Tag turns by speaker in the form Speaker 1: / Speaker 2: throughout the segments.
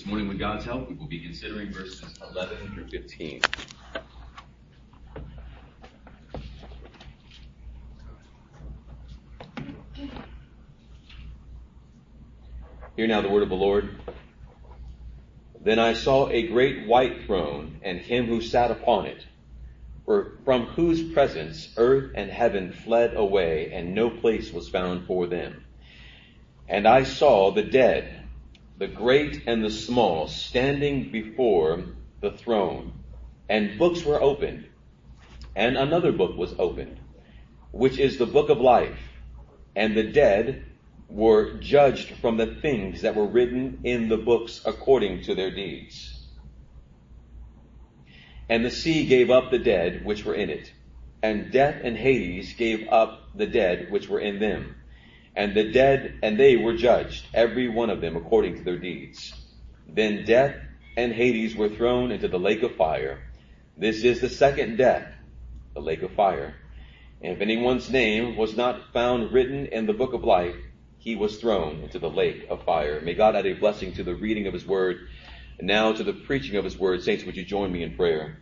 Speaker 1: This morning, with God's help, we will be considering verses 11 through 15. Hear now the word of the Lord. Then I saw a great white throne and him who sat upon it, er, from whose presence earth and heaven fled away and no place was found for them. And I saw the dead, the great and the small, standing before the throne, and books were opened, and another book was opened, which is the book of life, and the dead were judged from the things that were written in the books according to their deeds. And the sea gave up the dead which were in it, and death and Hades gave up the dead which were in them. And the dead and they were judged, every one of them according to their deeds. Then death and Hades were thrown into the lake of fire. This is the second death, the lake of fire. And if anyone's name was not found written in the book of life, he was thrown into the lake of fire. May God add a blessing to the reading of his word and now to the preaching of his word. Saints, would you join me in prayer?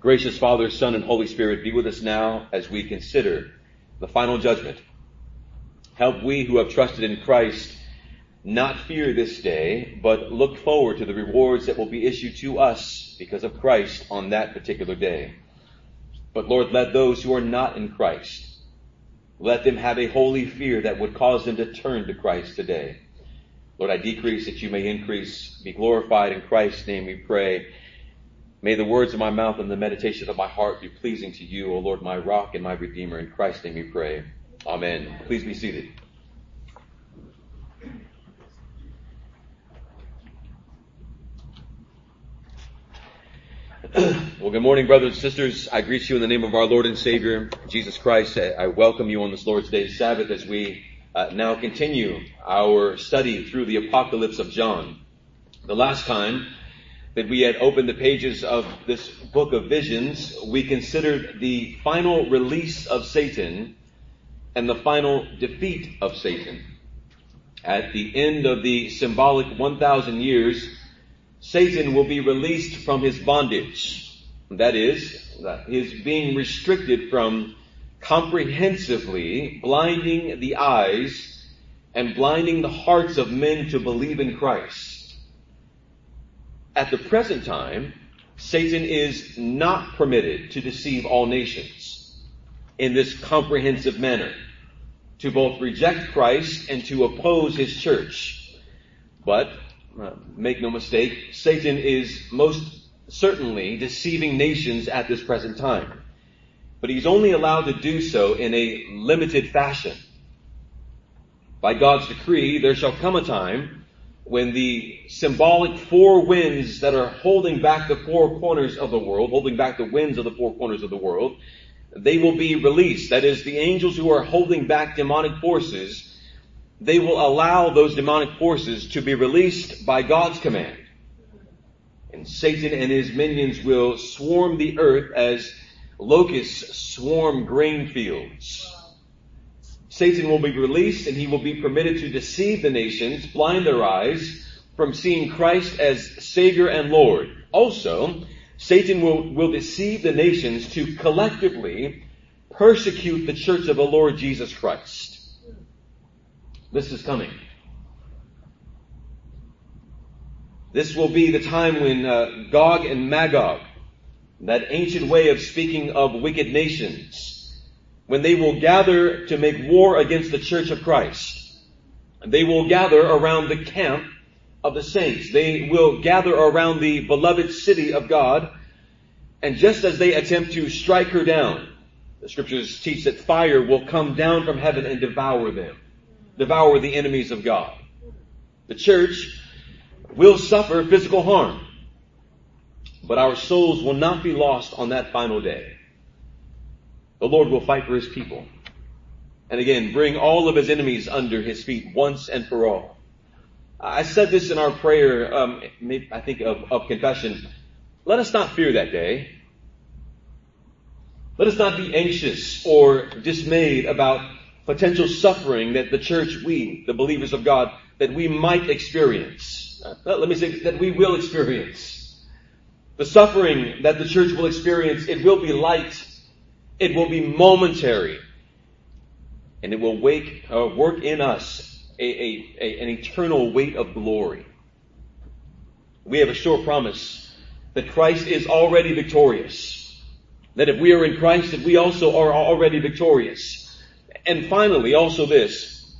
Speaker 1: Gracious Father, Son, and Holy Spirit, be with us now as we consider the final judgment. Help we who have trusted in Christ not fear this day, but look forward to the rewards that will be issued to us because of Christ on that particular day. But Lord, let those who are not in Christ let them have a holy fear that would cause them to turn to Christ today. Lord, I decrease that you may increase. Be glorified in Christ's name we pray. May the words of my mouth and the meditation of my heart be pleasing to you, O Lord, my rock and my redeemer. In Christ's name we pray. Amen. Please be seated. well, good morning, brothers and sisters. I greet you in the name of our Lord and Savior, Jesus Christ. I welcome you on this Lord's Day Sabbath as we uh, now continue our study through the Apocalypse of John. The last time that we had opened the pages of this book of visions, we considered the final release of Satan and the final defeat of Satan. At the end of the symbolic 1,000 years, Satan will be released from his bondage. That is, his being restricted from comprehensively blinding the eyes and blinding the hearts of men to believe in Christ. At the present time, Satan is not permitted to deceive all nations in this comprehensive manner, to both reject Christ and to oppose his church. But uh, make no mistake, Satan is most certainly deceiving nations at this present time. But he's only allowed to do so in a limited fashion. By God's decree, there shall come a time when the symbolic four winds that are holding back the four corners of the world, holding back the winds of the four corners of the world, they will be released. That is, the angels who are holding back demonic forces they will allow those demonic forces to be released by God's command. And Satan and his minions will swarm the earth as locusts swarm grain fields. Satan will be released and he will be permitted to deceive the nations, blind their eyes from seeing Christ as Savior and Lord. Also, Satan will, will deceive the nations to collectively persecute the church of the Lord Jesus Christ. This is coming. This will be the time when uh, Gog and Magog, that ancient way of speaking of wicked nations, when they will gather to make war against the church of Christ. They will gather around the camp of the saints. They will gather around the beloved city of God. And just as they attempt to strike her down, the scriptures teach that fire will come down from heaven and devour them devour the enemies of God. The church will suffer physical harm, but our souls will not be lost on that final day. The Lord will fight for his people. And again, bring all of his enemies under his feet once and for all. I said this in our prayer, um, I think of, of confession. Let us not fear that day. Let us not be anxious or dismayed about potential suffering that the church, we, the believers of God, that we might experience. uh, let me say that we will experience. The suffering that the church will experience, it will be light. It will be momentary. And it will wake, uh, work in us a, a, a, an eternal weight of glory. We have a sure promise that Christ is already victorious. That if we are in Christ, that we also are already victorious. And finally, also this,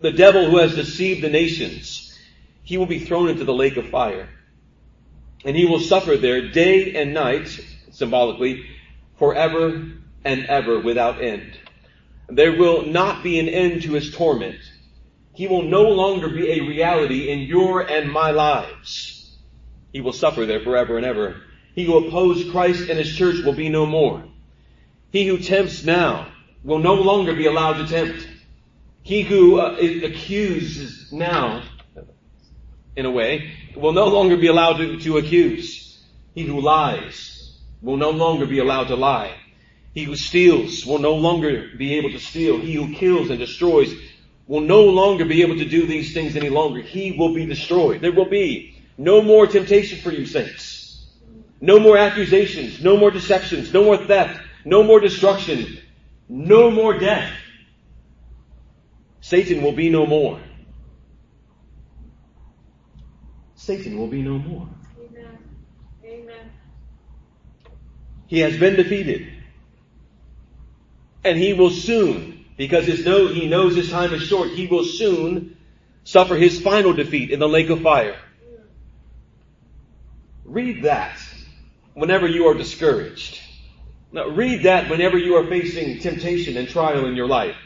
Speaker 1: the devil who has deceived the nations, he will be thrown into the lake of fire. And he will suffer there day and night, symbolically, forever and ever without end. There will not be an end to his torment. He will no longer be a reality in your and my lives. He will suffer there forever and ever. He who opposes Christ and his church will be no more. He who tempts now will no longer be allowed to tempt. He who uh, accuses now, in a way, will no longer be allowed to, to accuse. He who lies will no longer be allowed to lie. He who steals will no longer be able to steal. He who kills and destroys will no longer be able to do these things any longer. He will be destroyed. There will be no more temptation for you saints. No more accusations, no more deceptions, no more theft, no more destruction, no more death. Satan will be no more. Satan will be no more. Amen. Amen. He has been defeated. And he will soon, because his know, he knows his time is short, he will soon suffer his final defeat in the lake of fire. Read that whenever you are discouraged. Now, read that whenever you are facing temptation and trial in your life.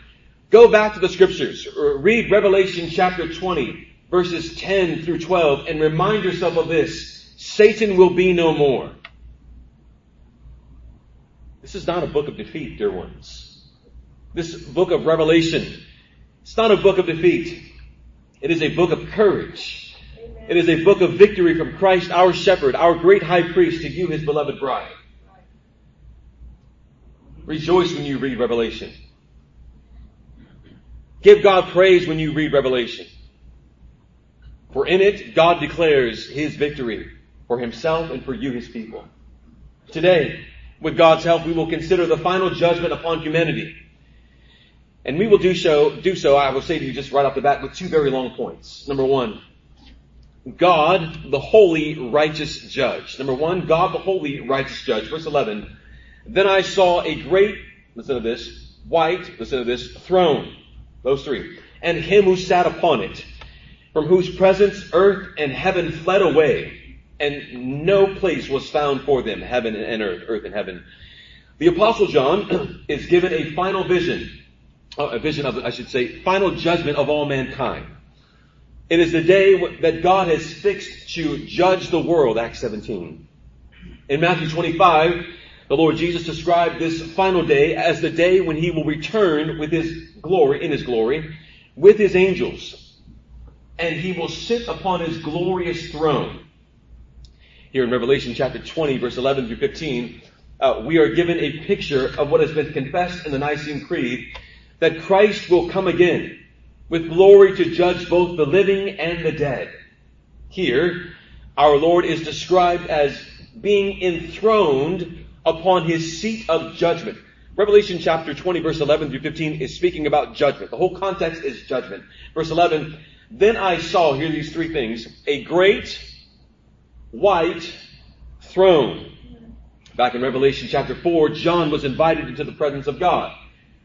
Speaker 1: Go back to the scriptures. Uh, read Revelation chapter 20, verses 10 through 12, and remind yourself of this. Satan will be no more. This is not a book of defeat, dear ones. This book of Revelation, it's not a book of defeat. It is a book of courage. It is a book of victory from Christ, our shepherd, our great high priest, to you, his beloved bride. Rejoice when you read Revelation. Give God praise when you read Revelation. For in it, God declares his victory for himself and for you, his people. Today, with God's help, we will consider the final judgment upon humanity. And we will do so, do so, I will say to you just right off the bat, with two very long points. Number one, God, the holy, righteous judge. Number one, God, the holy, righteous judge. Verse 11. Then I saw a great, listen to this, white, listen to this, throne. Those three. And him who sat upon it, from whose presence earth and heaven fled away, and no place was found for them, heaven and earth, earth and heaven. The apostle John is given a final vision, uh, a vision of, I should say, final judgment of all mankind. It is the day that God has fixed to judge the world, Acts 17. In Matthew 25, the Lord Jesus described this final day as the day when he will return with his glory, in his glory, with his angels. And he will sit upon his glorious throne. Here in Revelation chapter 20, verse 11 through 15, uh, we are given a picture of what has been confessed in the Nicene Creed, that Christ will come again with glory to judge both the living and the dead. Here, our Lord is described as being enthroned upon his seat of judgment. Revelation chapter 20 verse 11 through 15 is speaking about judgment. The whole context is judgment. Verse 11, then I saw, here these three things, a great white throne. Back in Revelation chapter 4, John was invited into the presence of God.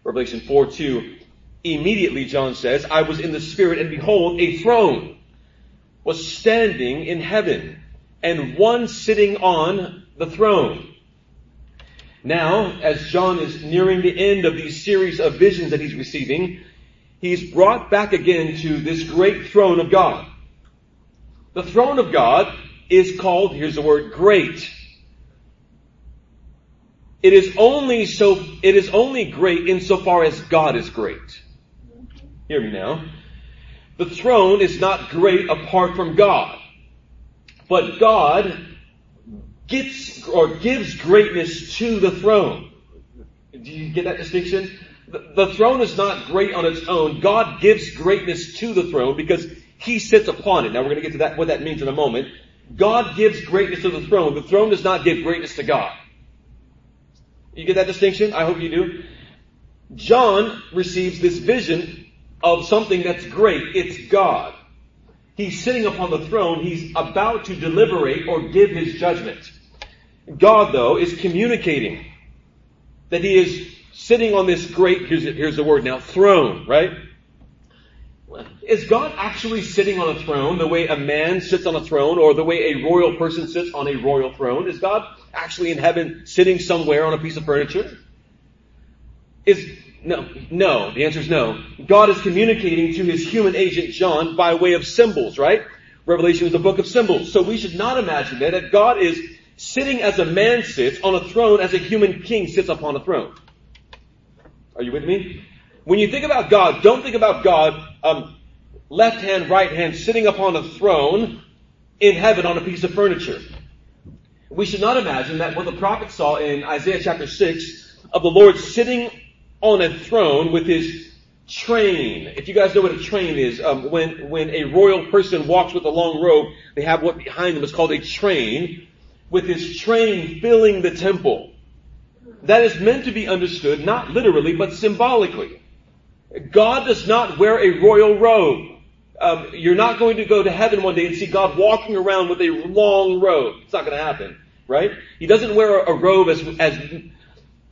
Speaker 1: Revelation 4, 2, Immediately, John says, I was in the Spirit, and behold, a throne was standing in heaven, and one sitting on the throne. Now, as John is nearing the end of these series of visions that he's receiving, he's brought back again to this great throne of God. The throne of God is called, here's the word, great. It is only so, it is only great insofar as God is great. Hear me now. The throne is not great apart from God. But God gets or gives greatness to the throne. Do you get that distinction? The, throne is not great on its own. God gives greatness to the throne because He sits upon it. Now we're going to get to that, what that means in a moment. God gives greatness to the throne. The throne does not give greatness to God. You get that distinction? I hope you do. John receives this vision of something that's great. It's God. He's sitting upon the throne. He's about to deliberate or give his judgment. God, though, is communicating that he is sitting on this great, here's, here's the word now, throne, right? Is God actually sitting on a throne the way a man sits on a throne or the way a royal person sits on a royal throne? Is God actually in heaven sitting somewhere on a piece of furniture? Is, no, no. The answer is no. God is communicating to his human agent John by way of symbols, right? Revelation is a book of symbols. So we should not imagine that that God is sitting as a man sits on a throne as a human king sits upon a throne. Are you with me? When you think about God, don't think about God um, left hand, right hand, sitting upon a throne in heaven on a piece of furniture. We should not imagine that what the prophet saw in Isaiah chapter 6 of the Lord sitting on a throne with his train. If you guys know what a train is, um, when, when a royal person walks with a long robe, they have what behind them is called a train, with his train filling the temple. That is meant to be understood not literally, but symbolically. God does not wear a royal robe. Um, you're not going to go to heaven one day and see God walking around with a long robe. It's not going to happen, right? He doesn't wear a, a robe as, as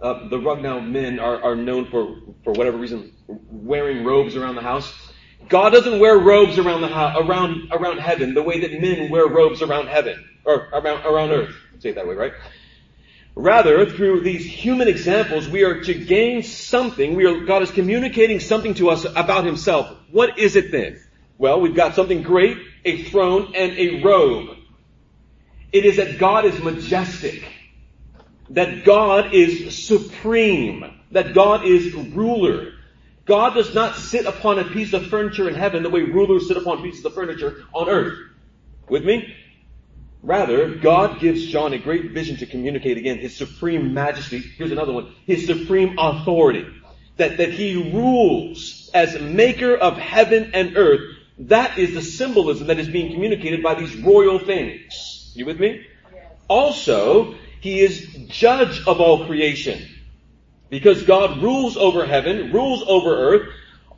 Speaker 1: Uh, the Rugnow men are, are known for, for whatever reason, wearing robes around the house. God doesn't wear robes around the around around heaven the way that men wear robes around heaven or around around earth. Say it that way, right? Rather, through these human examples, we are to gain something. We are, God is communicating something to us about Himself. What is it then? Well, we've got something great, a throne, and a robe. It is that God is majestic. That God is supreme. That God is ruler. God does not sit upon a piece of furniture in heaven the way rulers sit upon pieces of furniture on earth. With me? Rather, God gives John a great vision to communicate again his supreme majesty. Here's another one. His supreme authority. That, that he rules as maker of heaven and earth. That is the symbolism that is being communicated by these royal things. You with me? Also, he is judge of all creation. Because God rules over heaven, rules over earth,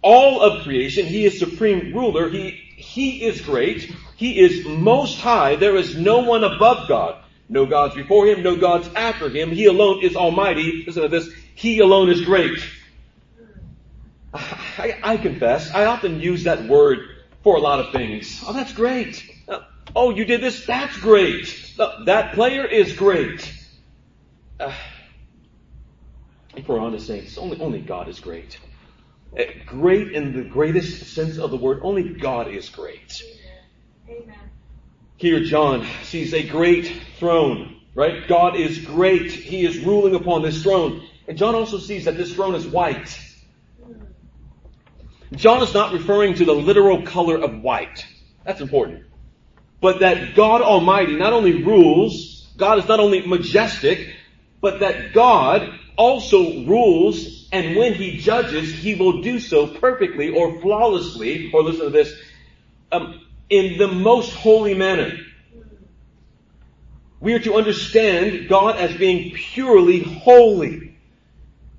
Speaker 1: all of creation. He is supreme ruler. He, he is great. He is most high. There is no one above God. No gods before him, no gods after him. He alone is almighty. Listen to this. He alone is great. I, I confess, I often use that word for a lot of things. Oh, that's great. Oh, you did this? That's great. That player is great. Uh, if we're honest saints, only, only God is great. Uh, great in the greatest sense of the word, only God is great. Amen. Here, John sees a great throne, right? God is great. He is ruling upon this throne. And John also sees that this throne is white. John is not referring to the literal color of white. That's important. But that God Almighty not only rules, God is not only majestic, but that God also rules, and when He judges, He will do so perfectly or flawlessly, or listen to this, um, in the most holy manner. We are to understand God as being purely holy.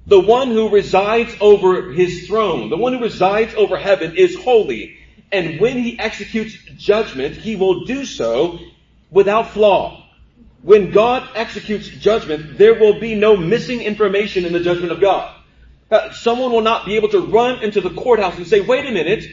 Speaker 1: The one who resides over his throne, the one who resides over heaven is holy. And when he executes judgment, he will do so without flaw. When God executes judgment, there will be no missing information in the judgment of God. Uh, someone will not be able to run into the courthouse and say, wait a minute,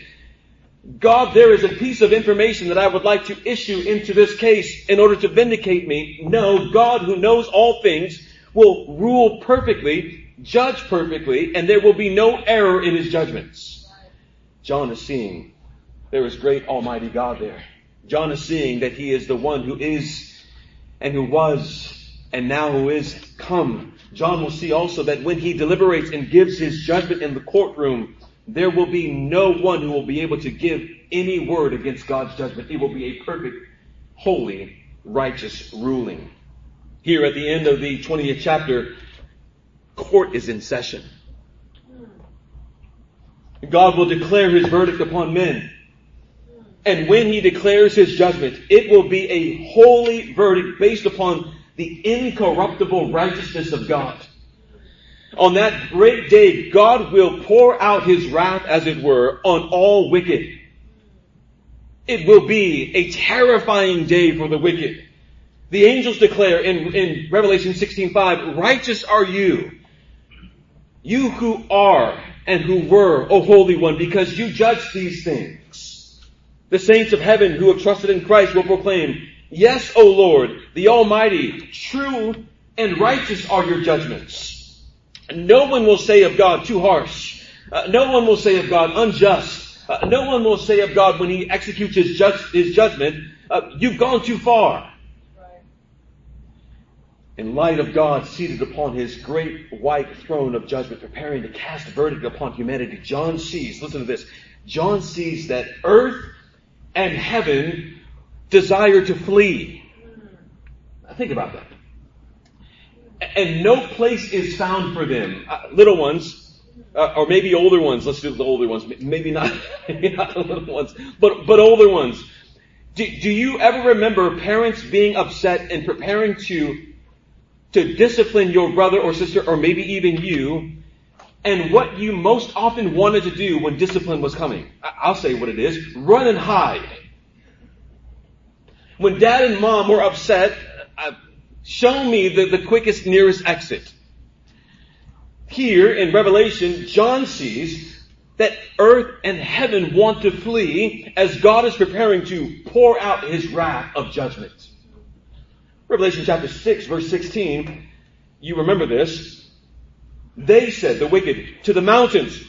Speaker 1: God, there is a piece of information that I would like to issue into this case in order to vindicate me. No, God who knows all things will rule perfectly, judge perfectly, and there will be no error in his judgments. John is seeing there is great almighty God there. John is seeing that he is the one who is and who was and now who is come. John will see also that when he deliberates and gives his judgment in the courtroom, there will be no one who will be able to give any word against God's judgment. It will be a perfect, holy, righteous ruling. Here at the end of the 20th chapter, court is in session. God will declare his verdict upon men. And when he declares his judgment, it will be a holy verdict based upon the incorruptible righteousness of God. On that great day, God will pour out his wrath, as it were, on all wicked. It will be a terrifying day for the wicked. The angels declare in, in Revelation 16:5, righteous are you, you who are and who were, O Holy One, because you judge these things. The saints of heaven who have trusted in Christ will proclaim, Yes, O Lord, the Almighty, true and righteous are your judgments. No one will say of God too harsh. Uh, no one will say of God unjust. Uh, no one will say of God when he executes his, his judgment, uh, you've gone too far in light of God seated upon his great white throne of judgment, preparing to cast verdict upon humanity, John sees, listen to this, John sees that earth and heaven desire to flee. Think about that. And no place is found for them. Uh, little ones, uh, or maybe older ones. Let's do the older ones. Maybe not, maybe not the little ones, but, but older ones. Do, do you ever remember parents being upset and preparing to to discipline your brother or sister, or maybe even you, and what you most often wanted to do when discipline was coming. I'll say what it is. Run and hide. When dad and mom were upset, uh, show me the, the quickest, nearest exit. Here in Revelation, John sees that earth and heaven want to flee as God is preparing to pour out his wrath of judgment. Revelation chapter 6 verse 16, you remember this. They said, the wicked, to the mountains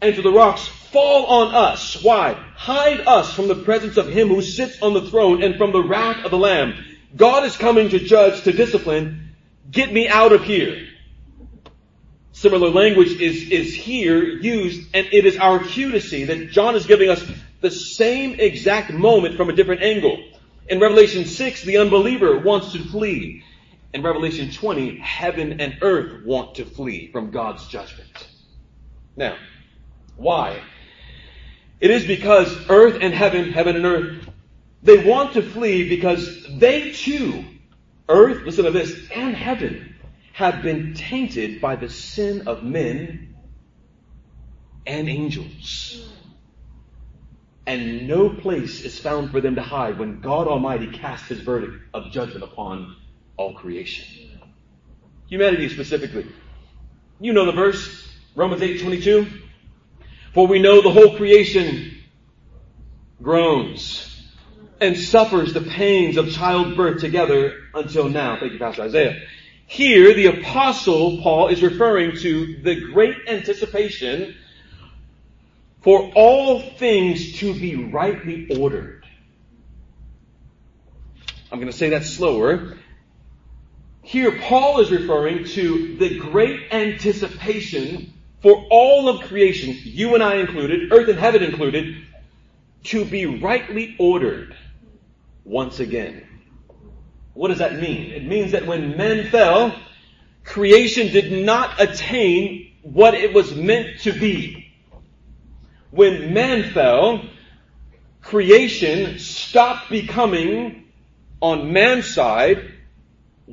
Speaker 1: and to the rocks, fall on us. Why? Hide us from the presence of him who sits on the throne and from the wrath of the Lamb. God is coming to judge, to discipline. Get me out of here. Similar language is, is here used, and it is our cue to see that John is giving us the same exact moment from a different angle. In Revelation 6, the unbeliever wants to flee. In Revelation 20, heaven and earth want to flee from God's judgment. Now, why? It is because earth and heaven, heaven and earth, they want to flee because they too, earth, listen to this, and heaven, have been tainted by the sin of men and angels and no place is found for them to hide when God Almighty casts his verdict of judgment upon all creation. Humanity specifically. You know the verse, Romans 8 22. For we know the whole creation groans and suffers the pains of childbirth together until now. Thank you, Pastor Isaiah. Here, the apostle Paul is referring to the great anticipation for all things to be rightly ordered. I'm going to say that slower. Here, Paul is referring to the great anticipation for all of creation, you and I included, earth and heaven included, to be rightly ordered once again. What does that mean? It means that when men fell, creation did not attain what it was meant to be. When man fell, creation stopped becoming on man's side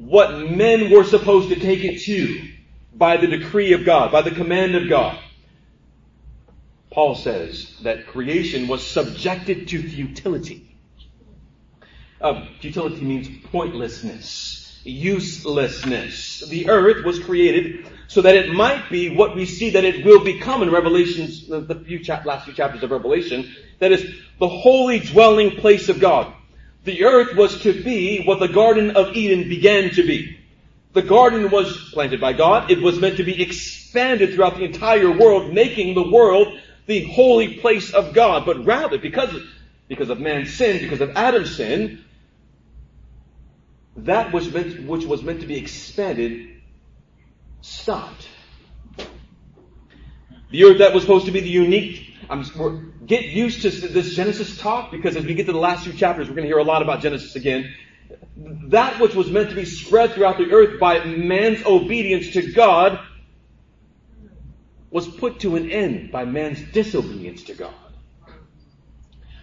Speaker 1: what men were supposed to take it to by the decree of God, by the command of God. Paul says that creation was subjected to futility. Uh, futility means pointlessness, uselessness. The earth was created so that it might be what we see that it will become in Revelations, the, the few last few chapters of Revelation, that is the holy dwelling place of God. The earth was to be what the Garden of Eden began to be. The garden was planted by God. It was meant to be expanded throughout the entire world, making the world the holy place of God. But rather, because of, because of man's sin, because of Adam's sin, that which, meant, which was meant to be expanded stopped. The earth that was supposed to be the unique, I'm, get used to this Genesis talk because as we get to the last few chapters, we're going to hear a lot about Genesis again. That which was meant to be spread throughout the earth by man's obedience to God was put to an end by man's disobedience to God.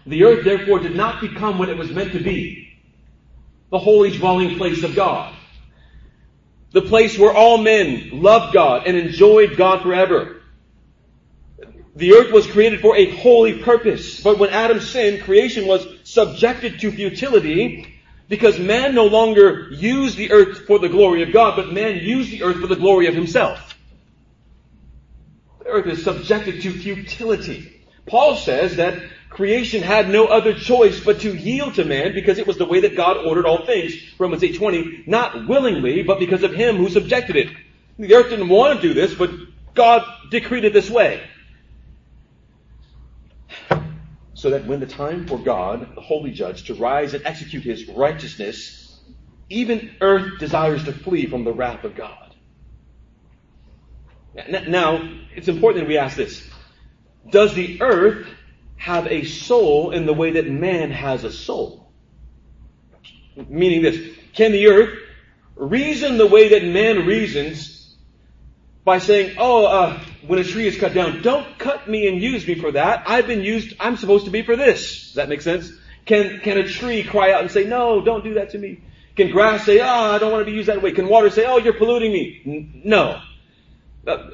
Speaker 1: The earth therefore did not become what it was meant to be. The holy dwelling place of God. The place where all men loved God and enjoyed God forever. The earth was created for a holy purpose, but when Adam sinned, creation was subjected to futility because man no longer used the earth for the glory of God, but man used the earth for the glory of himself. The earth is subjected to futility. Paul says that creation had no other choice but to yield to man because it was the way that God ordered all things. Romans 8:20, not willingly, but because of him who subjected it. The earth didn't want to do this, but God decreed it this way. So that when the time for God, the holy judge, to rise and execute his righteousness, even earth desires to flee from the wrath of God. Now, it's important that we ask this. Does the earth have a soul in the way that man has a soul? Meaning this, can the earth reason the way that man reasons by saying, oh, uh, when a tree is cut down, don't cut me and use me for that. I've been used, I'm supposed to be for this. Does that make sense? Can, can a tree cry out and say, no, don't do that to me? Can grass say, oh, I don't want to be used that way? Can water say, oh, you're polluting me? N- no. Uh,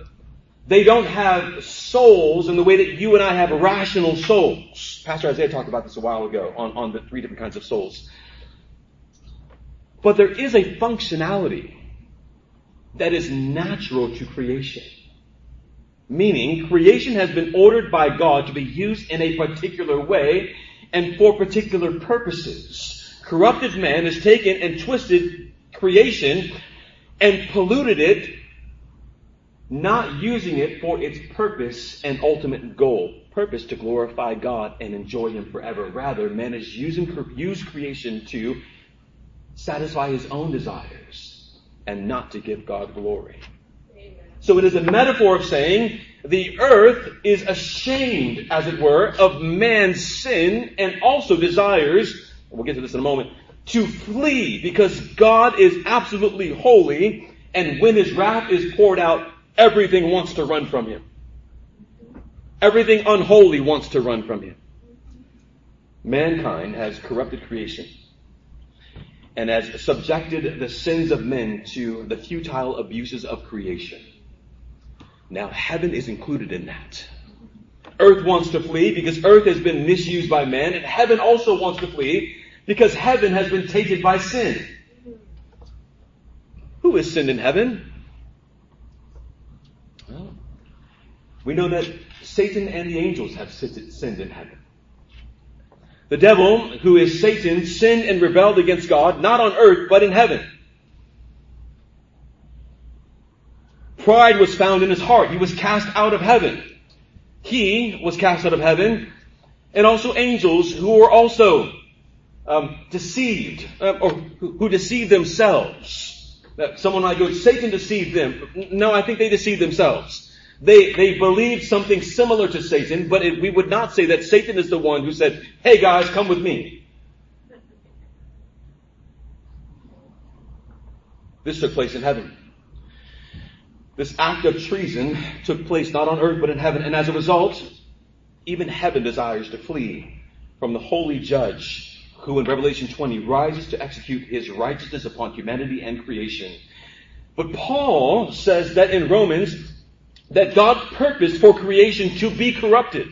Speaker 1: they don't have souls in the way that you and I have rational souls. Pastor Isaiah talked about this a while ago on, on the three different kinds of souls. But there is a functionality that is natural to creation. Meaning, creation has been ordered by God to be used in a particular way and for particular purposes. Corrupted man has taken and twisted creation and polluted it not using it for its purpose and ultimate goal. Purpose to glorify God and enjoy Him forever. Rather, man has using, used creation to satisfy his own desires and not to give God glory. So it is a metaphor of saying the earth is ashamed, as it were, of man's sin and also desires, we'll get to this in a moment, to flee because God is absolutely holy and when his wrath is poured out, everything wants to run from him. Everything unholy wants to run from him. Mankind has corrupted creation and has subjected the sins of men to the futile abuses of creation. Now, heaven is included in that. Earth wants to flee because earth has been misused by man, and heaven also wants to flee because heaven has been tainted by sin. Who has sinned in heaven? We know that Satan and the angels have sinned in heaven. The devil, who is Satan, sinned and rebelled against God, not on earth, but in heaven. Pride was found in his heart. He was cast out of heaven. He was cast out of heaven, and also angels who were also um, deceived, uh, or who, who deceived themselves. That someone might go, Satan deceived them. No, I think they deceived themselves. They, they believed something similar to Satan, but it, we would not say that Satan is the one who said, hey guys, come with me. This took place in heaven. This act of treason took place not on earth but in heaven, and as a result, even heaven desires to flee from the holy judge who in Revelation 20 rises to execute his righteousness upon humanity and creation. But Paul says that in Romans, that God purposed for creation to be corrupted.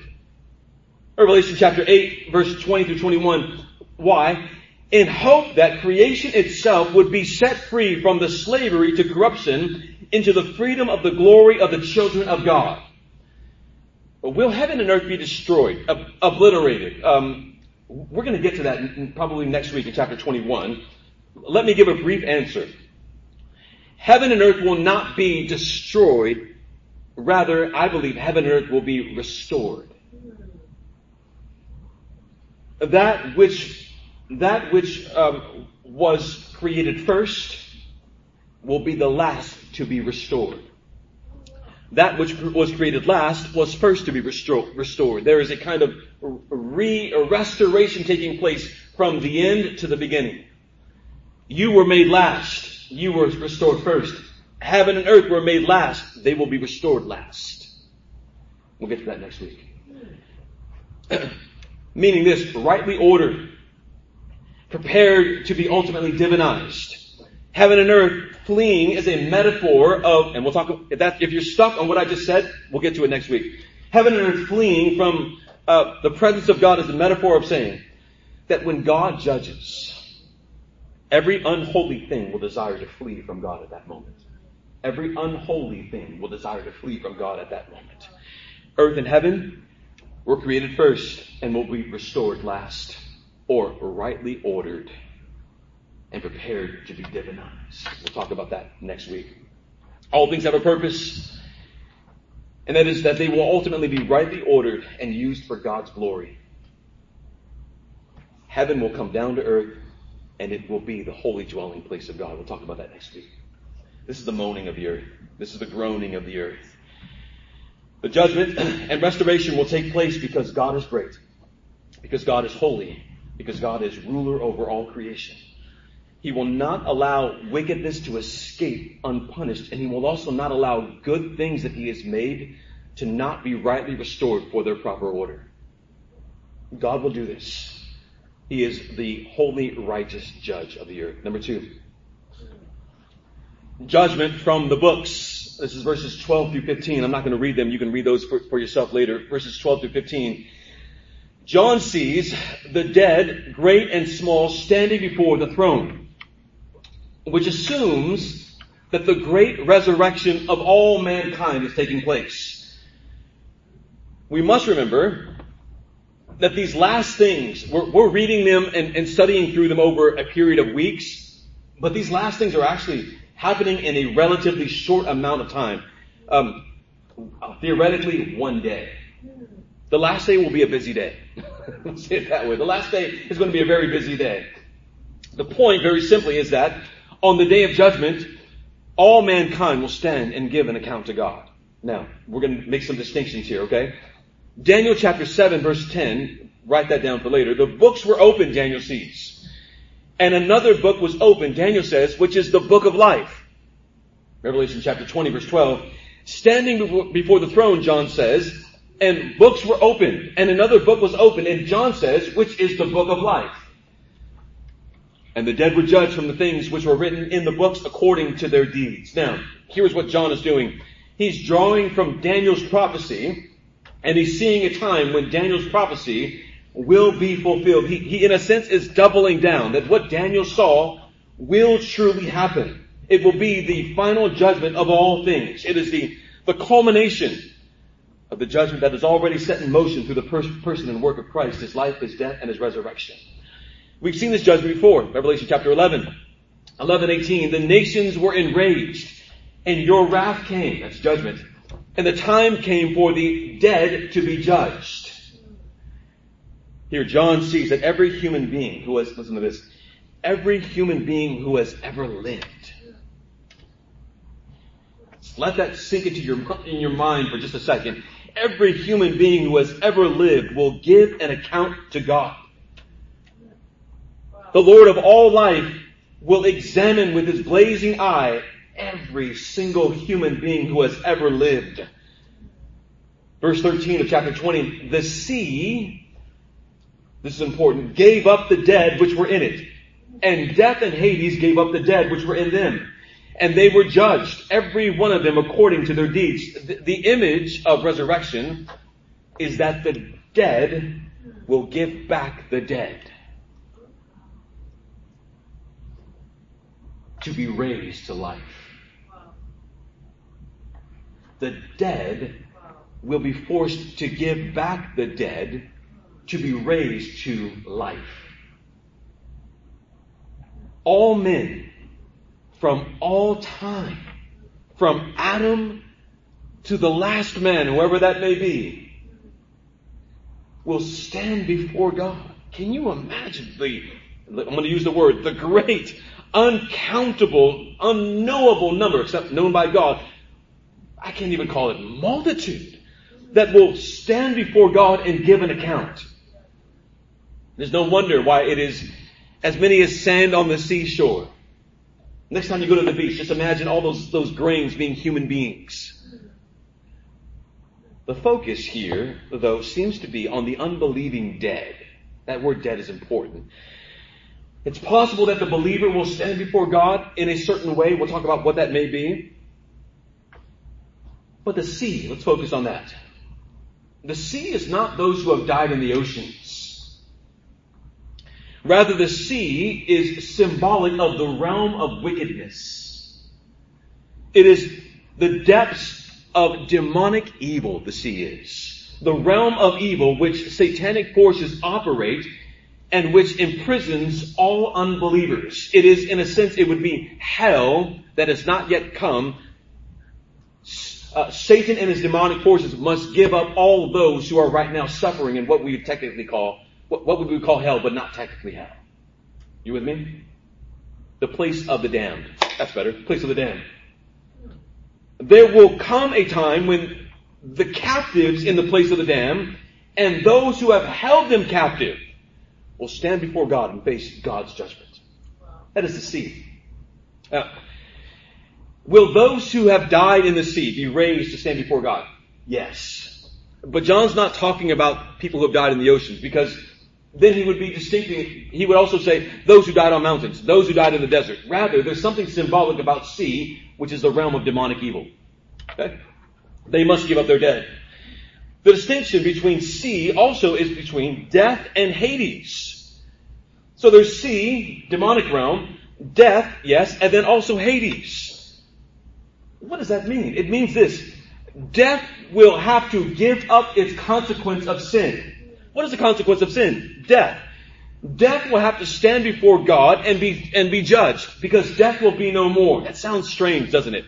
Speaker 1: Revelation chapter 8 verse 20 through 21. Why? In hope that creation itself would be set free from the slavery to corruption into the freedom of the glory of the children of God. Will heaven and earth be destroyed, ob- obliterated? Um, we're going to get to that in, probably next week in chapter 21. Let me give a brief answer. Heaven and earth will not be destroyed Rather, I believe heaven and earth will be restored. That which, that which um, was created first will be the last to be restored. That which was created last was first to be restored. There is a kind of re, restoration taking place from the end to the beginning. You were made last. You were restored first. Heaven and earth were made last. They will be restored last. We'll get to that next week. Meaning this, rightly ordered, prepared to be ultimately divinized. Heaven and earth fleeing is a metaphor of, and we'll talk, if that, if you're stuck on what I just said, we'll get to it next week. Heaven and earth fleeing from uh, the presence of God is a metaphor of saying that when God judges, every unholy thing will desire to flee from God at that moment. Every unholy thing will desire to flee from God at that moment. Earth and heaven were created first and will be restored last, or rightly ordered and prepared to be divinized. We'll talk about that next week. All things have a purpose, and that is that they will ultimately be rightly ordered and used for God's glory. Heaven will come down to earth, and it will be the holy dwelling place of God. We'll talk about that next week. This is the moaning of the earth. This is the groaning of the earth. The judgment and restoration will take place because God is great, because God is holy, because God is ruler over all creation. He will not allow wickedness to escape unpunished, and he will also not allow good things that he has made to not be rightly restored for their proper order. God will do this. He is the holy, righteous judge of the earth. Number two, judgment from the books. This is verses 12 through 15. I'm not going to read them. You can read those for, for yourself later. Verses 12 through 15. John sees the dead, great and small, standing before the throne which assumes that the great resurrection of all mankind is taking place. We must remember that these last things, we're, we're reading them and, and studying through them over a period of weeks, but these last things are actually happening in a relatively short amount of time. Um, theoretically, one day. The last day will be a busy day. Let's say it that way. The last day is going to be a very busy day. The point, very simply, is that on the day of judgment, all mankind will stand and give an account to God. Now, we're going to make some distinctions here, okay? Daniel chapter 7 verse 10, write that down for later. The books were open, Daniel sees. And another book was open, Daniel says, which is the book of life. Revelation chapter 20 verse 12. Standing before the throne, John says, and books were opened, and another book was opened, and John says, which is the book of life. And the dead were judged from the things which were written in the books according to their deeds. Now, here's what John is doing. He's drawing from Daniel's prophecy, and he's seeing a time when Daniel's prophecy will be fulfilled. He, he in a sense, is doubling down that what Daniel saw will truly happen. It will be the final judgment of all things. It is the, the culmination of the judgment that is already set in motion through the person and work of Christ, his life, his death, and his resurrection. We've seen this judgment before. Revelation chapter 11. 11, 18. The nations were enraged and your wrath came. That's judgment. And the time came for the dead to be judged. Here, John sees that every human being who has, listen to this, every human being who has ever lived. Let that sink into your, in your mind for just a second. Every human being who has ever lived will give an account to God the Lord of all life will examine with his blazing eye every single human being who has ever lived. Verse 13 of chapter 20, the sea, this is important, gave up the dead which were in it. And death and Hades gave up the dead which were in them. And they were judged, every one of them according to their deeds. The, the image of resurrection is that the dead will give back the dead. To be raised to life. The dead will be forced to give back the dead to be raised to life. All men from all time, from Adam to the last man, whoever that may be, will stand before God. Can you imagine the, I'm going to use the word, the great uncountable, unknowable number, except known by God. I can't even call it multitude that will stand before God and give an account. There's no wonder why it is as many as sand on the seashore. Next time you go to the beach, just imagine all those, those grains being human beings. The focus here, though, seems to be on the unbelieving dead. That word dead is important. It's possible that the believer will stand before God in a certain way. We'll talk about what that may be. But the sea, let's focus on that. The sea is not those who have died in the oceans. Rather, the sea is symbolic of the realm of wickedness. It is the depths of demonic evil, the sea is. The realm of evil which satanic forces operate and which imprisons all unbelievers. It is, in a sense, it would be hell that has not yet come. Uh, Satan and his demonic forces must give up all those who are right now suffering in what we would technically call, what, what would we call hell, but not technically hell. You with me? The place of the damned. That's better. Place of the damned. There will come a time when the captives in the place of the damned and those who have held them captive will stand before God and face God's judgment. That is the sea. Now, will those who have died in the sea be raised to stand before God? Yes. But John's not talking about people who have died in the oceans because then he would be distinctly, he would also say those who died on mountains, those who died in the desert. Rather, there's something symbolic about sea, which is the realm of demonic evil. Okay? They must give up their dead. The distinction between sea also is between death and Hades. So there's sea, demonic realm, death, yes, and then also Hades. What does that mean? It means this. Death will have to give up its consequence of sin. What is the consequence of sin? Death. Death will have to stand before God and be, and be judged because death will be no more. That sounds strange, doesn't it?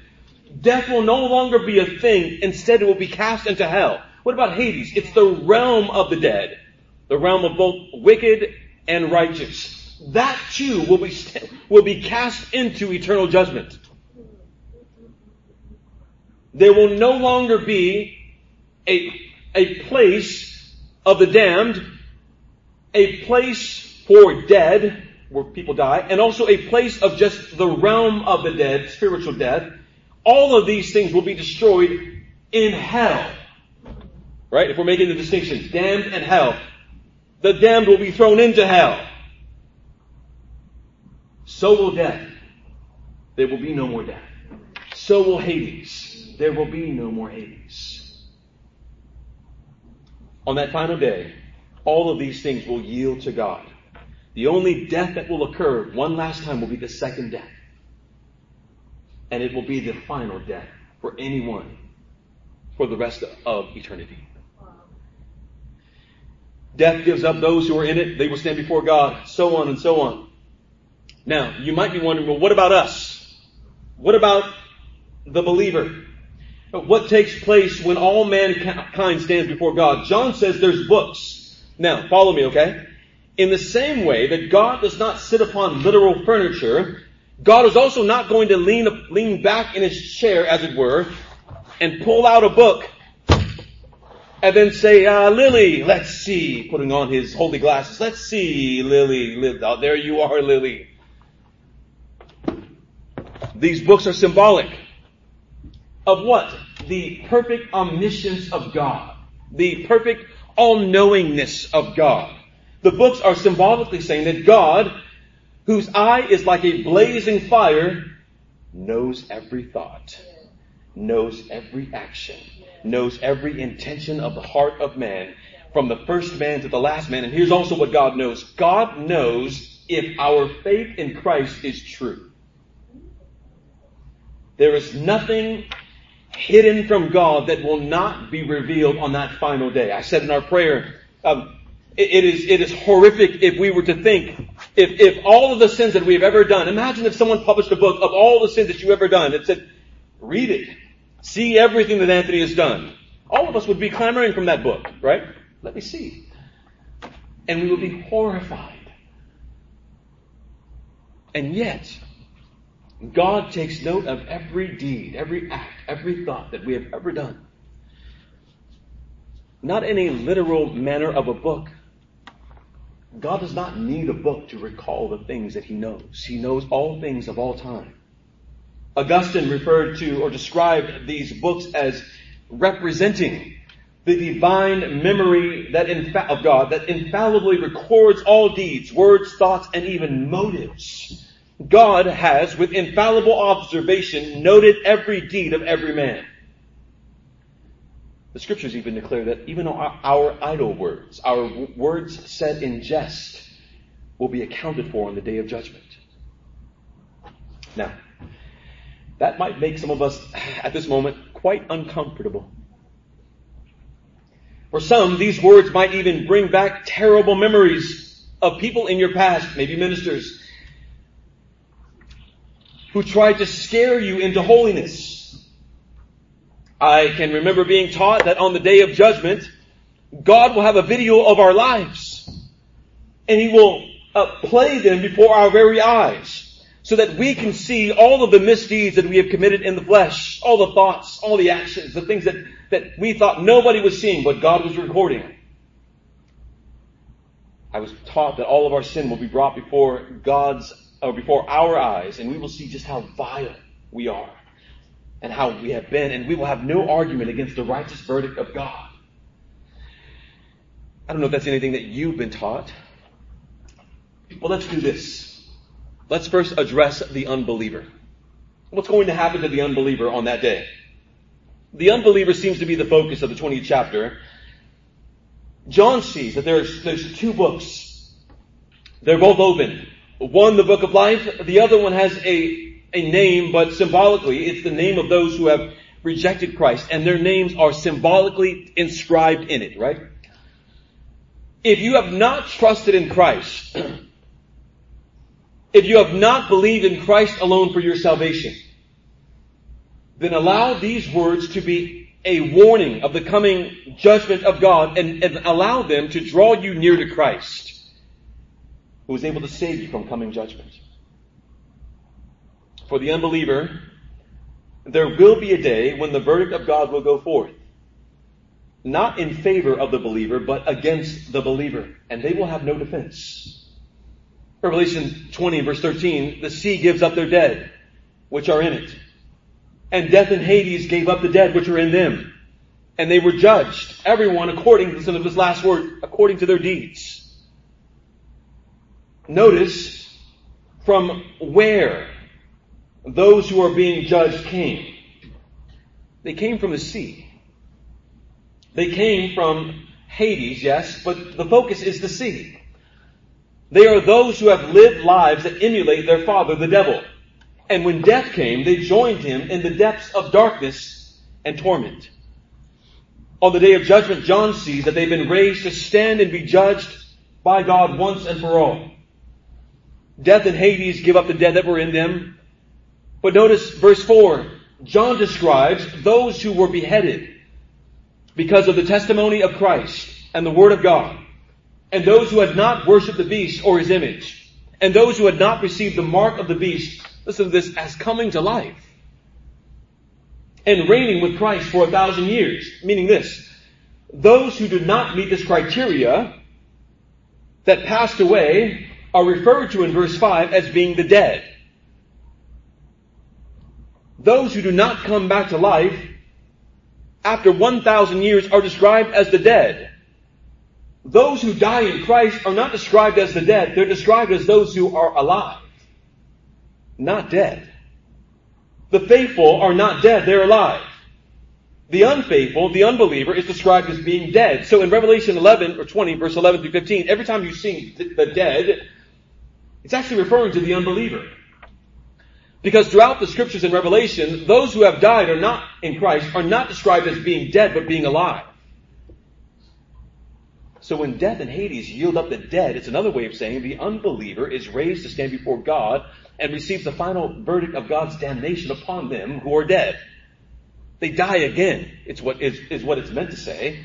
Speaker 1: Death will no longer be a thing. Instead, it will be cast into hell. What about Hades? It's the realm of the dead, the realm of both wicked and righteous. That too will be, will be cast into eternal judgment. There will no longer be a, a place of the damned, a place for dead, where people die, and also a place of just the realm of the dead, spiritual death. All of these things will be destroyed in hell. Right? If we're making the distinction, damned and hell. The damned will be thrown into hell. So will death. There will be no more death. So will Hades. There will be no more Hades. On that final day, all of these things will yield to God. The only death that will occur one last time will be the second death. And it will be the final death for anyone for the rest of eternity. Death gives up those who are in it. They will stand before God. So on and so on. Now, you might be wondering, well, what about us? What about the believer? What takes place when all mankind stands before God? John says there's books. Now, follow me, okay? In the same way that God does not sit upon literal furniture, God is also not going to lean, lean back in his chair, as it were, and pull out a book and then say, uh, Lily, let's see, putting on his holy glasses. Let's see, Lily, Lily. Oh, there you are, Lily. These books are symbolic of what? The perfect omniscience of God. The perfect all-knowingness of God. The books are symbolically saying that God, whose eye is like a blazing fire, knows every thought, knows every action, knows every intention of the heart of man, from the first man to the last man. And here's also what God knows. God knows if our faith in Christ is true. There is nothing hidden from God that will not be revealed on that final day. I said in our prayer, um, it, it is it is horrific if we were to think if if all of the sins that we have ever done. Imagine if someone published a book of all the sins that you've ever done. It said, read it. See everything that Anthony has done. All of us would be clamoring from that book, right? Let me see. And we would be horrified. And yet, God takes note of every deed, every act, every thought that we have ever done. Not in a literal manner of a book. God does not need a book to recall the things that He knows. He knows all things of all time. Augustine referred to or described these books as representing the divine memory that infa- of God that infallibly records all deeds, words, thoughts, and even motives. God has, with infallible observation, noted every deed of every man. The scriptures even declare that even our, our idle words, our w- words said in jest, will be accounted for on the day of judgment. Now, that might make some of us at this moment quite uncomfortable. For some, these words might even bring back terrible memories of people in your past, maybe ministers, who tried to scare you into holiness. I can remember being taught that on the day of judgment, God will have a video of our lives. And He will uh, play them before our very eyes so that we can see all of the misdeeds that we have committed in the flesh, all the thoughts, all the actions, the things that, that we thought nobody was seeing, but God was recording. I was taught that all of our sin will be brought before God's, or before our eyes, and we will see just how vile we are and how we have been, and we will have no argument against the righteous verdict of God. I don't know if that's anything that you've been taught. Well, let's do this. Let's first address the unbeliever. What's going to happen to the unbeliever on that day? The unbeliever seems to be the focus of the 20th chapter. John sees that there's, there's two books. They're both open. One, the book of life. The other one has a, a name, but symbolically, it's the name of those who have rejected Christ, and their names are symbolically inscribed in it, right? If you have not trusted in Christ, if you have not believed in Christ alone for your salvation, then allow these words to be a warning of the coming judgment of God and, and, allow them to draw you near to Christ, who is able to save you from coming judgment. For the unbeliever, there will be a day when the verdict of God will go forth. Not in favor of the believer, but against the believer. And they will have no defense. Revelation 20 verse 13, the sea gives up their dead, which are in it. And death and Hades gave up the dead which are in them. And they were judged, everyone according, to this last word, according to their deeds. Notice from where those who are being judged came. They came from the sea. They came from Hades, yes, but the focus is the sea. They are those who have lived lives that emulate their father, the devil. And when death came, they joined him in the depths of darkness and torment. On the day of judgment, John sees that they've been raised to stand and be judged by God once and for all. Death and Hades give up the dead that were in them. But notice verse 4. John describes those who were beheaded because of the testimony of Christ and the Word of God and those who had not worshipped the beast or his image, and those who had not received the mark of the beast, listen to this, as coming to life, and reigning with Christ for a thousand years. Meaning this, those who did not meet this criteria that passed away are referred to in verse 5 as being the dead. Those who do not come back to life after 1,000 years are described as the dead. Those who die in Christ are not described as the dead, they're described as those who are alive, not dead. The faithful are not dead, they're alive. The unfaithful, the unbeliever, is described as being dead. So in Revelation 11 or 20, verse 11 through 15, every time you see the dead, it's actually referring to the unbeliever. Because throughout the scriptures in Revelation, those who have died are not in Christ are not described as being dead, but being alive. So when death and Hades yield up the dead, it's another way of saying the unbeliever is raised to stand before God and receives the final verdict of God's damnation upon them who are dead. They die again. It's what is, is what it's meant to say.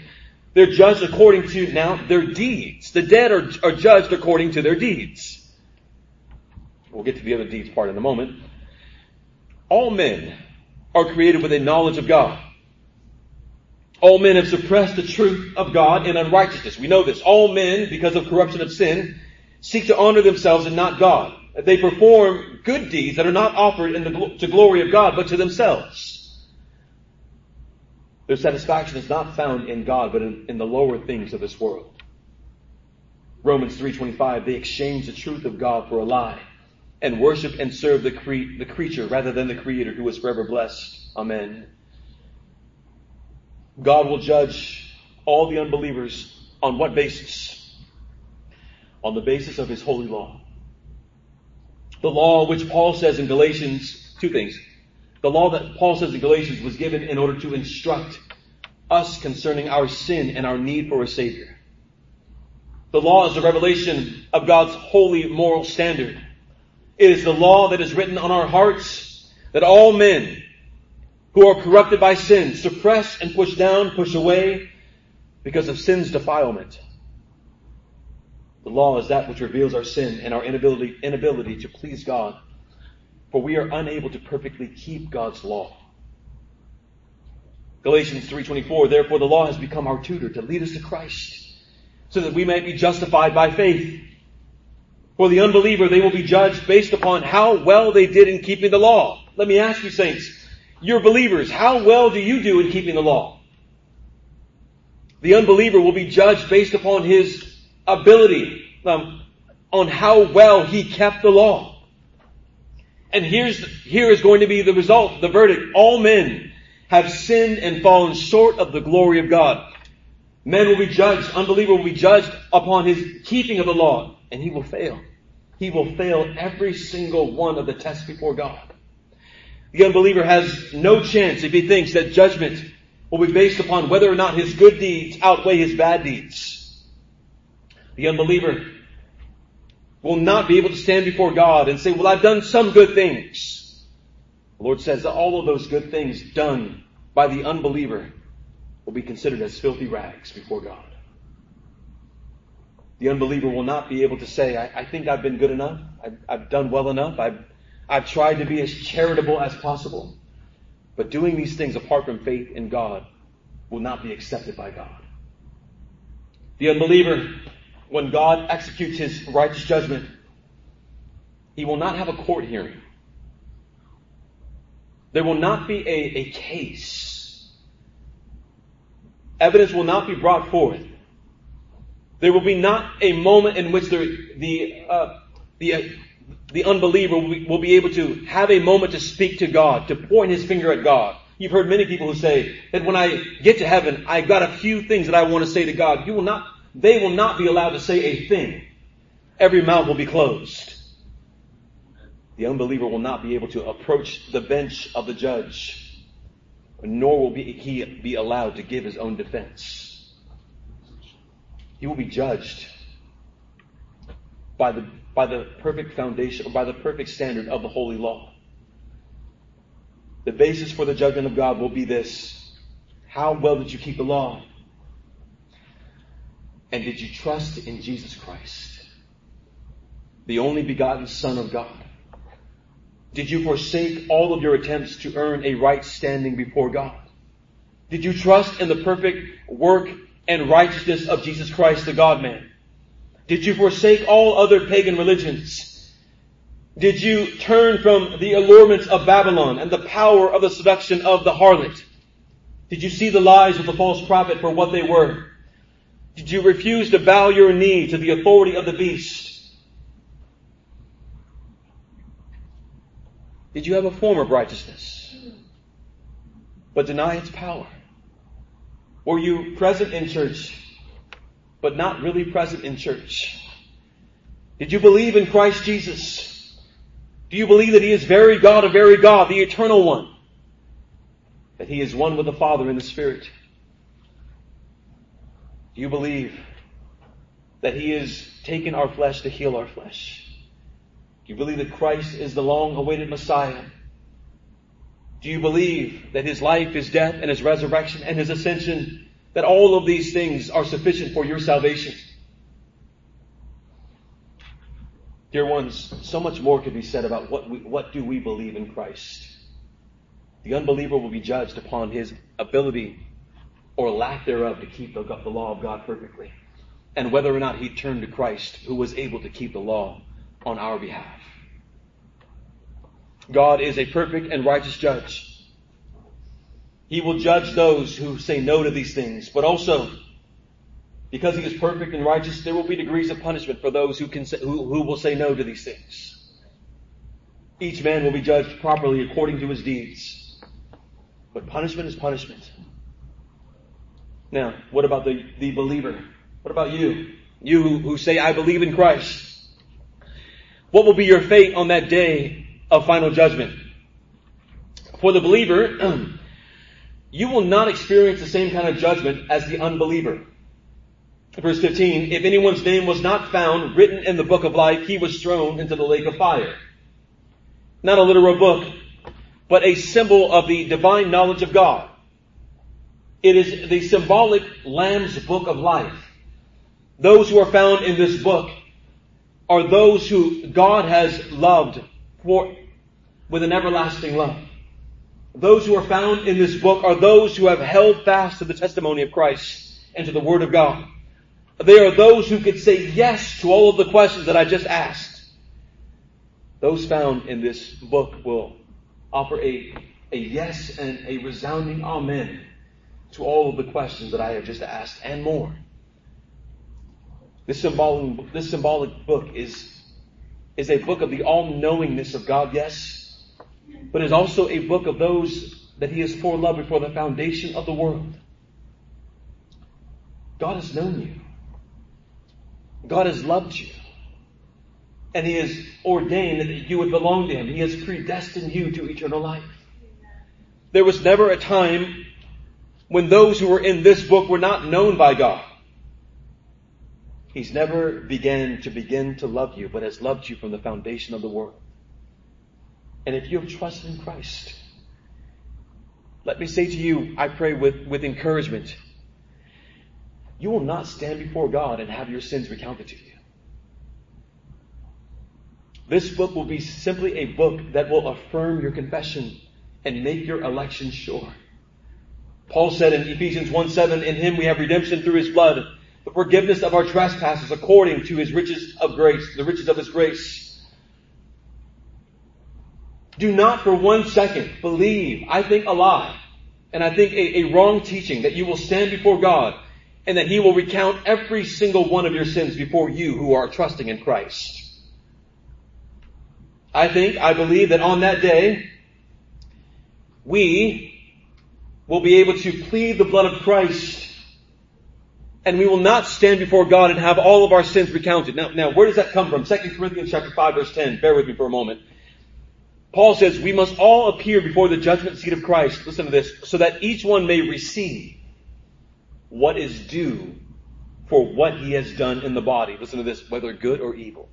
Speaker 1: They're judged according to now their deeds. The dead are, are judged according to their deeds. We'll get to the other deeds part in a moment. All men are created with a knowledge of God. All men have suppressed the truth of God in unrighteousness. We know this. All men, because of corruption of sin, seek to honor themselves and not God. They perform good deeds that are not offered in the, to glory of God, but to themselves. Their satisfaction is not found in God, but in, in the lower things of this world. Romans 3.25, they exchange the truth of God for a lie and worship and serve the, cre- the creature rather than the creator who is forever blessed. Amen. God will judge all the unbelievers on what basis? On the basis of his holy law. The law which Paul says in Galatians, two things. The law that Paul says in Galatians was given in order to instruct us concerning our sin and our need for a Savior. The law is a revelation of God's holy moral standard. It is the law that is written on our hearts that all men who are corrupted by sin suppress and push down, push away because of sin's defilement. The law is that which reveals our sin and our inability, inability to please God, for we are unable to perfectly keep God's law. Galatians 3:24 Therefore the law has become our tutor to lead us to Christ so that we might be justified by faith. For the unbeliever, they will be judged based upon how well they did in keeping the law. Let me ask you, saints, you're believers, how well do you do in keeping the law? The unbeliever will be judged based upon his ability, um, on how well he kept the law. And here's, here is going to be the result, the verdict. All men have sinned and fallen short of the glory of God. Men will be judged, unbeliever will be judged upon his keeping of the law, and he will fail. He will fail every single one of the tests before God. The unbeliever has no chance if he thinks that judgment will be based upon whether or not his good deeds outweigh his bad deeds. The unbeliever will not be able to stand before God and say, well, I've done some good things. The Lord says that all of those good things done by the unbeliever will be considered as filthy rags before God. The unbeliever will not be able to say, I, I think I've been good enough. I've, I've done well enough. I've, I've tried to be as charitable as possible. But doing these things apart from faith in God will not be accepted by God. The unbeliever, when God executes his righteous judgment, he will not have a court hearing. There will not be a, a case. Evidence will not be brought forth. There will be not a moment in which the, the, uh, the, the unbeliever will be, able to have a moment to speak to God, to point his finger at God. You've heard many people who say that when I get to heaven, I've got a few things that I want to say to God. You will not, they will not be allowed to say a thing. Every mouth will be closed. The unbeliever will not be able to approach the bench of the judge, nor will he be allowed to give his own defense. He will be judged by the, by the perfect foundation, or by the perfect standard of the holy law. The basis for the judgment of God will be this. How well did you keep the law? And did you trust in Jesus Christ, the only begotten Son of God? Did you forsake all of your attempts to earn a right standing before God? Did you trust in the perfect work and righteousness of Jesus Christ, the God man? Did you forsake all other pagan religions? Did you turn from the allurements of Babylon and the power of the seduction of the harlot? Did you see the lies of the false prophet for what they were? Did you refuse to bow your knee to the authority of the beast? Did you have a form of righteousness, but deny its power? Were you present in church, but not really present in church? Did you believe in Christ Jesus? Do you believe that He is very God a very God, the eternal one? That He is one with the Father in the Spirit? Do you believe that He has taken our flesh to heal our flesh? Do you believe that Christ is the long awaited Messiah? Do you believe that His life, His death, and His resurrection and His ascension, that all of these things are sufficient for your salvation? Dear ones, so much more could be said about what, we, what do we believe in Christ. The unbeliever will be judged upon his ability or lack thereof to keep the, the law of God perfectly, and whether or not he turned to Christ, who was able to keep the law on our behalf. God is a perfect and righteous judge. He will judge those who say no to these things, but also because he is perfect and righteous, there will be degrees of punishment for those who can say, who, who will say no to these things. Each man will be judged properly according to his deeds. But punishment is punishment. Now, what about the, the believer? What about you? You who say, I believe in Christ. What will be your fate on that day of final judgment? For the believer, you will not experience the same kind of judgment as the unbeliever. Verse 15, if anyone's name was not found written in the book of life, he was thrown into the lake of fire. Not a literal book, but a symbol of the divine knowledge of God. It is the symbolic Lamb's book of life. Those who are found in this book are those who God has loved for, with an everlasting love. Those who are found in this book are those who have held fast to the testimony of Christ and to the Word of God. They are those who could say yes to all of the questions that I just asked. Those found in this book will offer a, a yes and a resounding amen to all of the questions that I have just asked and more. This symbolic, this symbolic book is, is a book of the all-knowingness of God, yes, but is also a book of those that He has foreloved before the foundation of the world. God has known you. God has loved you. And He has ordained that you would belong to Him. He has predestined you to eternal life. There was never a time when those who were in this book were not known by God. He's never began to begin to love you, but has loved you from the foundation of the world. And if you have trusted in Christ, let me say to you, I pray with, with encouragement, you will not stand before God and have your sins recounted to you. This book will be simply a book that will affirm your confession and make your election sure. Paul said in Ephesians 1 7, In him we have redemption through his blood, the forgiveness of our trespasses according to his riches of grace, the riches of his grace. Do not for one second believe, I think a lie, and I think a, a wrong teaching that you will stand before God and that he will recount every single one of your sins before you who are trusting in Christ. I think, I believe that on that day, we will be able to plead the blood of Christ and we will not stand before God and have all of our sins recounted. Now, now, where does that come from? 2 Corinthians chapter 5 verse 10. Bear with me for a moment. Paul says, we must all appear before the judgment seat of Christ. Listen to this. So that each one may receive what is due for what he has done in the body. Listen to this, whether good or evil.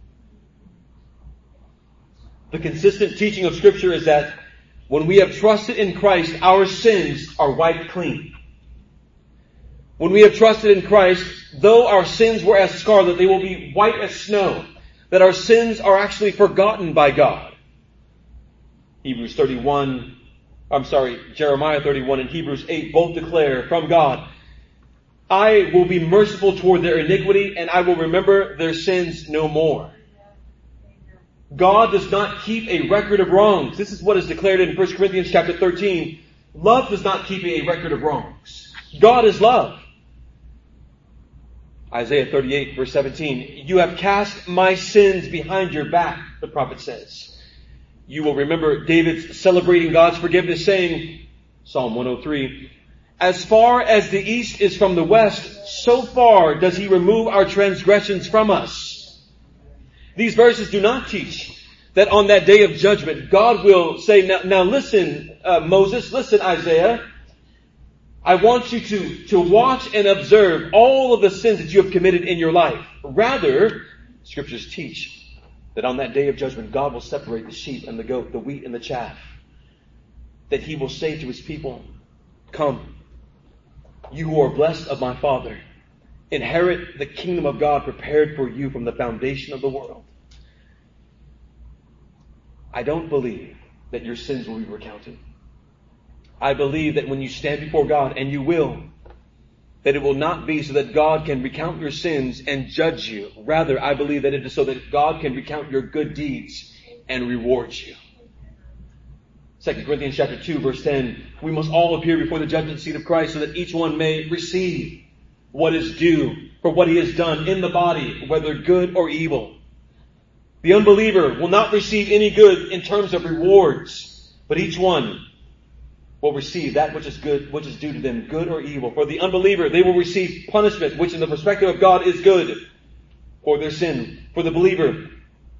Speaker 1: The consistent teaching of scripture is that when we have trusted in Christ, our sins are wiped clean. When we have trusted in Christ, though our sins were as scarlet, they will be white as snow. That our sins are actually forgotten by God. Hebrews 31, I'm sorry, Jeremiah 31 and Hebrews 8 both declare from God, I will be merciful toward their iniquity and I will remember their sins no more. God does not keep a record of wrongs. This is what is declared in 1 Corinthians chapter 13. Love does not keep a record of wrongs. God is love. Isaiah 38 verse 17. You have cast my sins behind your back, the prophet says. You will remember David's celebrating God's forgiveness saying, Psalm 103, as far as the east is from the west, so far does he remove our transgressions from us. These verses do not teach that on that day of judgment, God will say, now, now listen, uh, Moses, listen, Isaiah, I want you to, to watch and observe all of the sins that you have committed in your life. Rather, scriptures teach that on that day of judgment, God will separate the sheep and the goat, the wheat and the chaff. That he will say to his people, come, you who are blessed of my Father, inherit the kingdom of God prepared for you from the foundation of the world. I don't believe that your sins will be recounted. I believe that when you stand before God, and you will, that it will not be so that God can recount your sins and judge you. Rather, I believe that it is so that God can recount your good deeds and reward you. 2 Corinthians chapter 2 verse 10, we must all appear before the judgment seat of Christ so that each one may receive what is due for what he has done in the body, whether good or evil. The unbeliever will not receive any good in terms of rewards, but each one will receive that which is good, which is due to them, good or evil. For the unbeliever, they will receive punishment, which in the perspective of God is good for their sin. For the believer,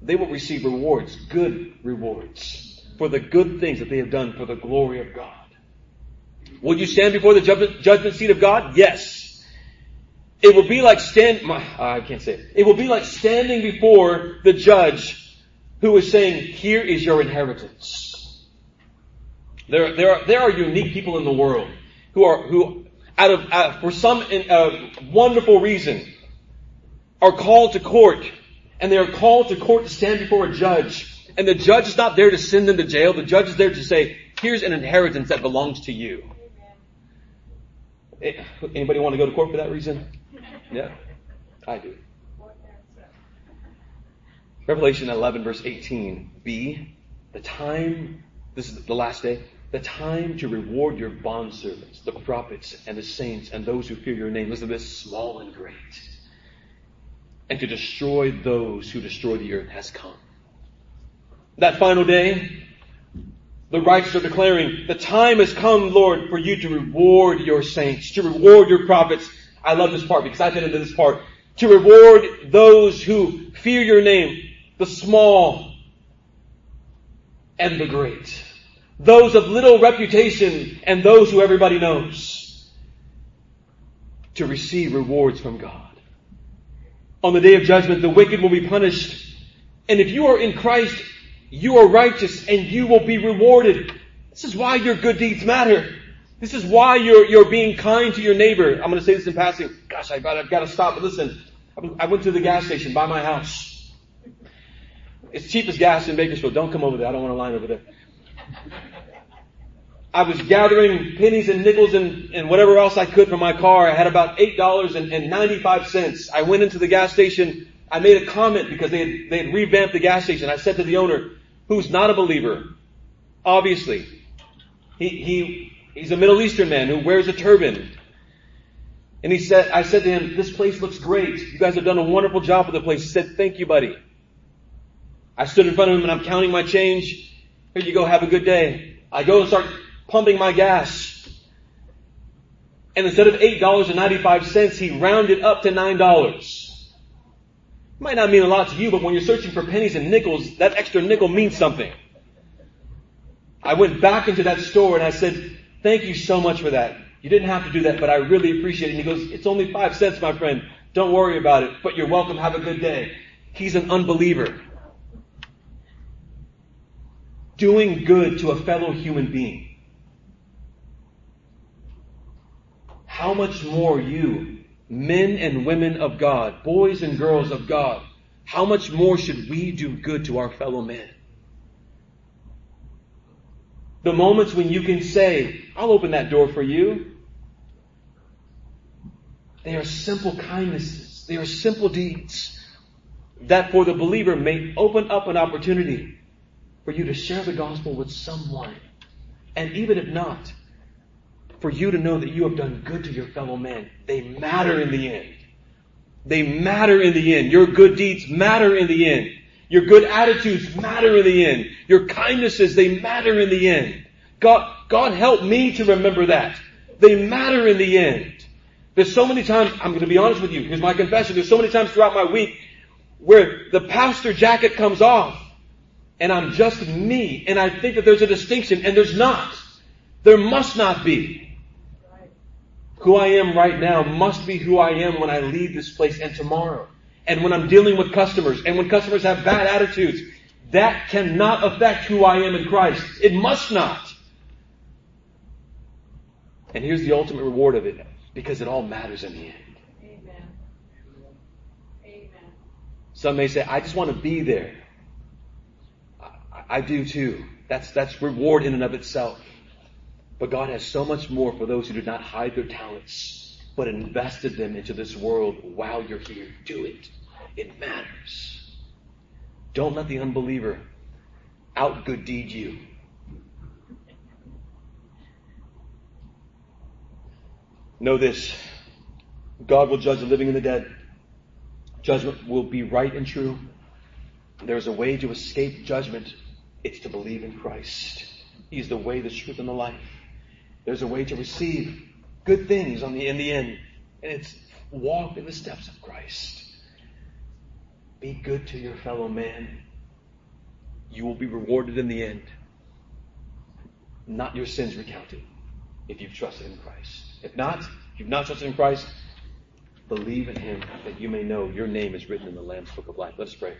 Speaker 1: they will receive rewards, good rewards, for the good things that they have done for the glory of God. Will you stand before the judgment seat of God? Yes. It will be like stand, my, I can't say it. It will be like standing before the judge who is saying, here is your inheritance. There, there are, there are unique people in the world who are, who, out of, uh, for some uh, wonderful reason, are called to court, and they are called to court to stand before a judge, and the judge is not there to send them to jail. The judge is there to say, "Here's an inheritance that belongs to you." Eh, anybody want to go to court for that reason? Yeah, I do. Revelation 11, verse 18. B, the time, this is the last day, the time to reward your bondservants, the prophets and the saints and those who fear your name. Listen to this, small and great. And to destroy those who destroy the earth has come. That final day, the righteous are declaring, the time has come, Lord, for you to reward your saints, to reward your prophets. I love this part because I've been into this part. To reward those who fear your name, the small and the great those of little reputation and those who everybody knows to receive rewards from God. On the day of judgment, the wicked will be punished. And if you are in Christ, you are righteous and you will be rewarded. This is why your good deeds matter. This is why you're, you're being kind to your neighbor. I'm going to say this in passing. Gosh, I've got, I've got to stop. But listen, I went to the gas station by my house. It's cheapest gas in Bakersfield. Don't come over there. I don't want to line over there. I was gathering pennies and nickels and, and whatever else I could for my car. I had about $8.95. I went into the gas station. I made a comment because they had, they had revamped the gas station. I said to the owner, who's not a believer, obviously, he, he, he's a Middle Eastern man who wears a turban. And he said, I said to him, this place looks great. You guys have done a wonderful job with the place. He said, thank you, buddy. I stood in front of him and I'm counting my change. Here you go. Have a good day. I go and start pumping my gas. And instead of $8.95, he rounded up to $9. Might not mean a lot to you, but when you're searching for pennies and nickels, that extra nickel means something. I went back into that store and I said, thank you so much for that. You didn't have to do that, but I really appreciate it. And he goes, it's only five cents, my friend. Don't worry about it, but you're welcome. Have a good day. He's an unbeliever doing good to a fellow human being. How much more you, men and women of God, boys and girls of God, how much more should we do good to our fellow men? The moments when you can say, I'll open that door for you. They are simple kindnesses. They are simple deeds that for the believer may open up an opportunity for you to share the gospel with someone. And even if not, for you to know that you have done good to your fellow man. They matter in the end. They matter in the end. Your good deeds matter in the end. Your good attitudes matter in the end. Your kindnesses, they matter in the end. God, God help me to remember that. They matter in the end. There's so many times, I'm going to be honest with you, here's my confession. There's so many times throughout my week where the pastor jacket comes off and I'm just me, and I think that there's a distinction, and there's not. There must not be. Who I am right now must be who I am when I leave this place and tomorrow. And when I'm dealing with customers, and when customers have bad attitudes, that cannot affect who I am in Christ. It must not. And here's the ultimate reward of it, because it all matters in the end. Amen. Amen. Some may say, I just want to be there. I do too. That's, that's reward in and of itself. But God has so much more for those who did not hide their talents, but invested them into this world while you're here. Do it. It matters. Don't let the unbeliever out good deed you. Know this God will judge the living and the dead. Judgment will be right and true. There is a way to escape judgment it's to believe in Christ. He's the way, the truth, and the life. There's a way to receive good things on the, in the end, and it's walk in the steps of Christ. Be good to your fellow man. You will be rewarded in the end. Not your sins recounted if you've trusted in Christ. If not, if you've not trusted in Christ, believe in Him that you may know your name is written in the Lamb's Book of Life. Let us pray.